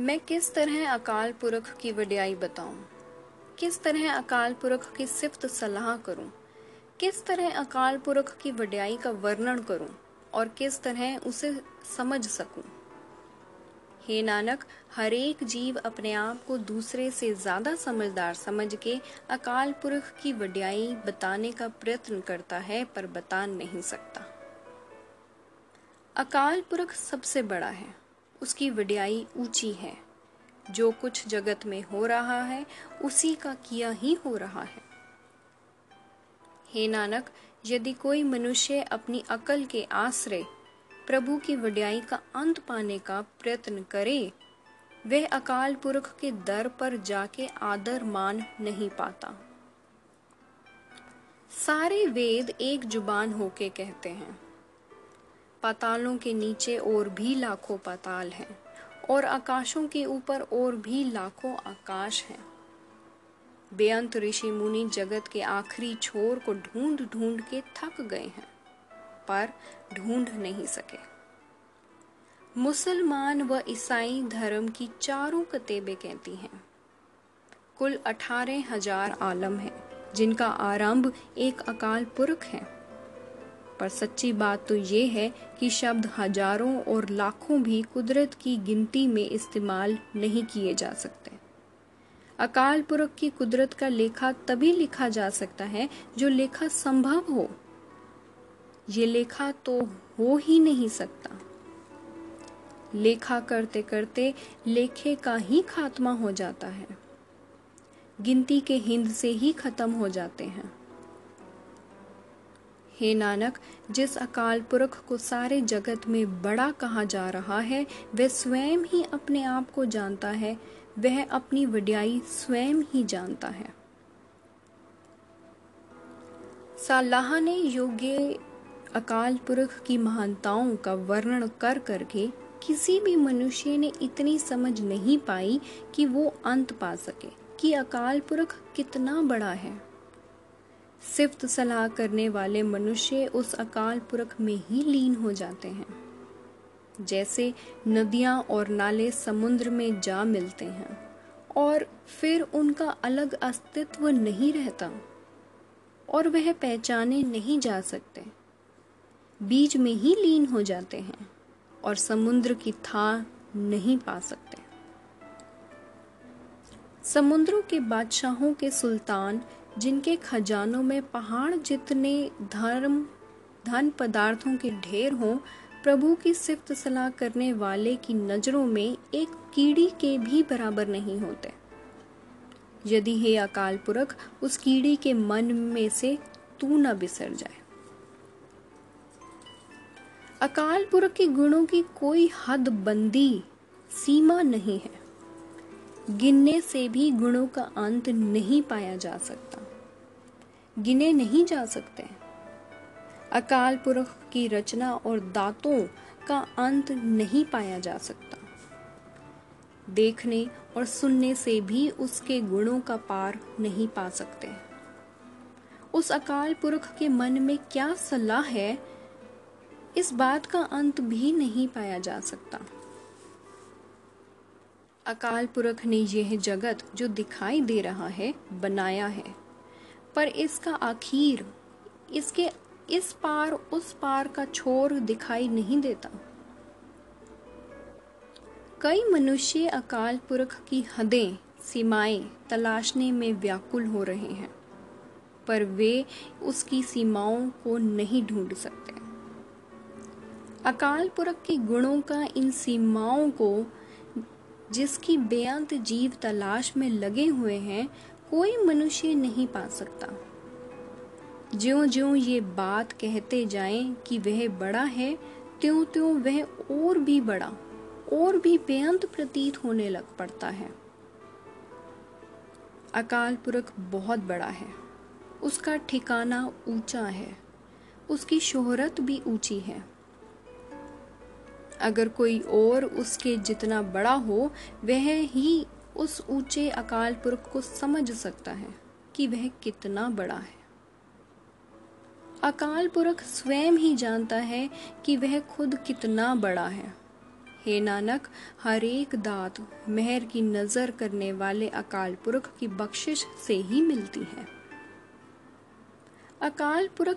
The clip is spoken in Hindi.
मैं किस तरह अकाल पुरख की वड्याई बताऊँ? किस तरह अकाल पुरख की सिफ्त सलाह करूँ? किस तरह अकाल पुरख की वड्याई का वर्णन करूँ? और किस तरह उसे समझ सकूँ? हे नानक, हरेक जीव अपने आप को दूसरे से ज़्यादा समझदार समझ के अकाल पुरख की वड्याई बताने का प्रयत्न करता है, पर बता नहीं सकता। अकाल पुरख सबसे बड़ा है। उसकी वड्याई ऊँची है। जो कुछ जगत में हो रहा है, उसी का किया ही हो रहा है। हे नानक, यदि कोई मनुष्य अपनी अकल के आश्रय, प्रभु की वड्याई का अंत पाने का प्रयत्न करे, वह अकाल पुरख के दर पर जाके आदर मान नहीं पाता। सारे वेद एक ज़ुबान होके कहते हैं। पातालों के नीचे और भी लाखों पाताल हैं, और आकाशों के ऊपर और भी लाखों आकाश हैं। बेअंत ऋषि मुनि जगत के आखिरी छोर को ढूंढ ढूंढ के थक गए हैं, पर ढूंढ नहीं सके। मुसलमान व ईसाई धर्म की चारों कतेबे कहती हैं। कुल अठारह हज़ार आलम हैं, जिनका आरंभ एक अकाल पुरख है। पर सच्ची बात तो ये है कि शब्द हज़ारों और लाखों भी कुदरत की गिनती में इस्तेमाल नहीं किए जा सकते। अकाल पुरख की कुदरत का लेखा तभी लिखा जा सकता है जो लेखा संभव हो। ये लेखा तो हो ही नहीं सकता। लेखा करते करते लेखे का ही खात्मा हो जाता है। गिनती के हिंद से ही खत्म हो जाते हैं। हे नानक, जिस अकाल पुरख को सारे जगत में बड़ा कहा जा रहा है, वह स्वयं ही अपने आप को जानता है, वह अपनी वड्याई स्वयं ही जानता है। सालाह ने योग्य अकाल पुरख की महानताओं का वर्णन कर करके किसी भी मनुष्य ने इतनी समझ नहीं पाई कि वो अंत पा सके कि अकाल पुरख कितना बड़ा है। सिफ्त सलाह करने वाले मनुष्य उस अकाल पुरख में ही लीन हो जाते हैं। जैसे नदियाँ और नाले समुद्र में जा मिलते हैं, और फिर उनका अलग अस्तित्व नहीं रहता, और वह पहचाने नहीं जा सकते। बीज में ही लीन हो जाते हैं, और समुद्र की था नहीं पा सकते। समुद्रों के बादशाहों के सुल्तान जिनके खजानों में पहाड़ जितने धर्म, धन पदार्थों के ढेर हों, प्रभु की सिफ्त सलाह करने वाले की नज़रों में एक कीड़ी के भी बराबर नहीं होते। यदि हे अकाल पुरख, उस कीड़ी के मन में से तू न बिसर जाए। अकाल पुरख के गुणों की कोई हद बंदी सीमा नहीं है। गिनने से भी गुणों का अंत नहीं पाया जा सकता। गिने नहीं जा सकते। अकाल पुरख की रचना और दांतों का अंत नहीं पाया जा सकता। देखने और सुनने से भी उसके गुणों का पार नहीं पा सकते। उस अकाल पुरख के मन में क्या सलाह है? इस बात का अंत भी नहीं पाया जा सकता। अकाल पुरख ने यह जगत जो दिखाई दे रहा है, बनाया है। पर इसका आखिर, इसके इस पार, उस पार का छोर दिखाई नहीं देता। कई मनुष्य अकाल पुरख की हदें, सीमाएँ तलाशने में व्याकुल हो रहे हैं, पर वे उसकी सीमाओं को नहीं ढूंढ सकते। अकाल पुरख के गुणों का इन सीमाओं को, जिसकी बेअंत जीव तलाश में लगे हुए हैं कोई मनुष्य नहीं पा सकता। ज्यो ज्यो ये बात कहते जाएँ कि वह बड़ा है त्यों त्यों वह और भी बड़ा, और भी बेअंत प्रतीत होने लग पड़ता है। अकाल पुरख बहुत बड़ा है। उसका ठिकाना ऊँचा है। उसकी शोहरत भी ऊँची है। अगर कोई और उसके जितना बड़ा हो, वह ही उस ऊँचे अकाल पुरख को समझ सकता है कि वह कितना बड़ा है। अकाल पुरख स्वयं ही जानता है कि वह खुद कितना बड़ा है। हे नानक, हर एक दात मेहर की नज़र करने वाले अकाल पुरख की बख्शिश से ही मिलती है। अकाल पुरख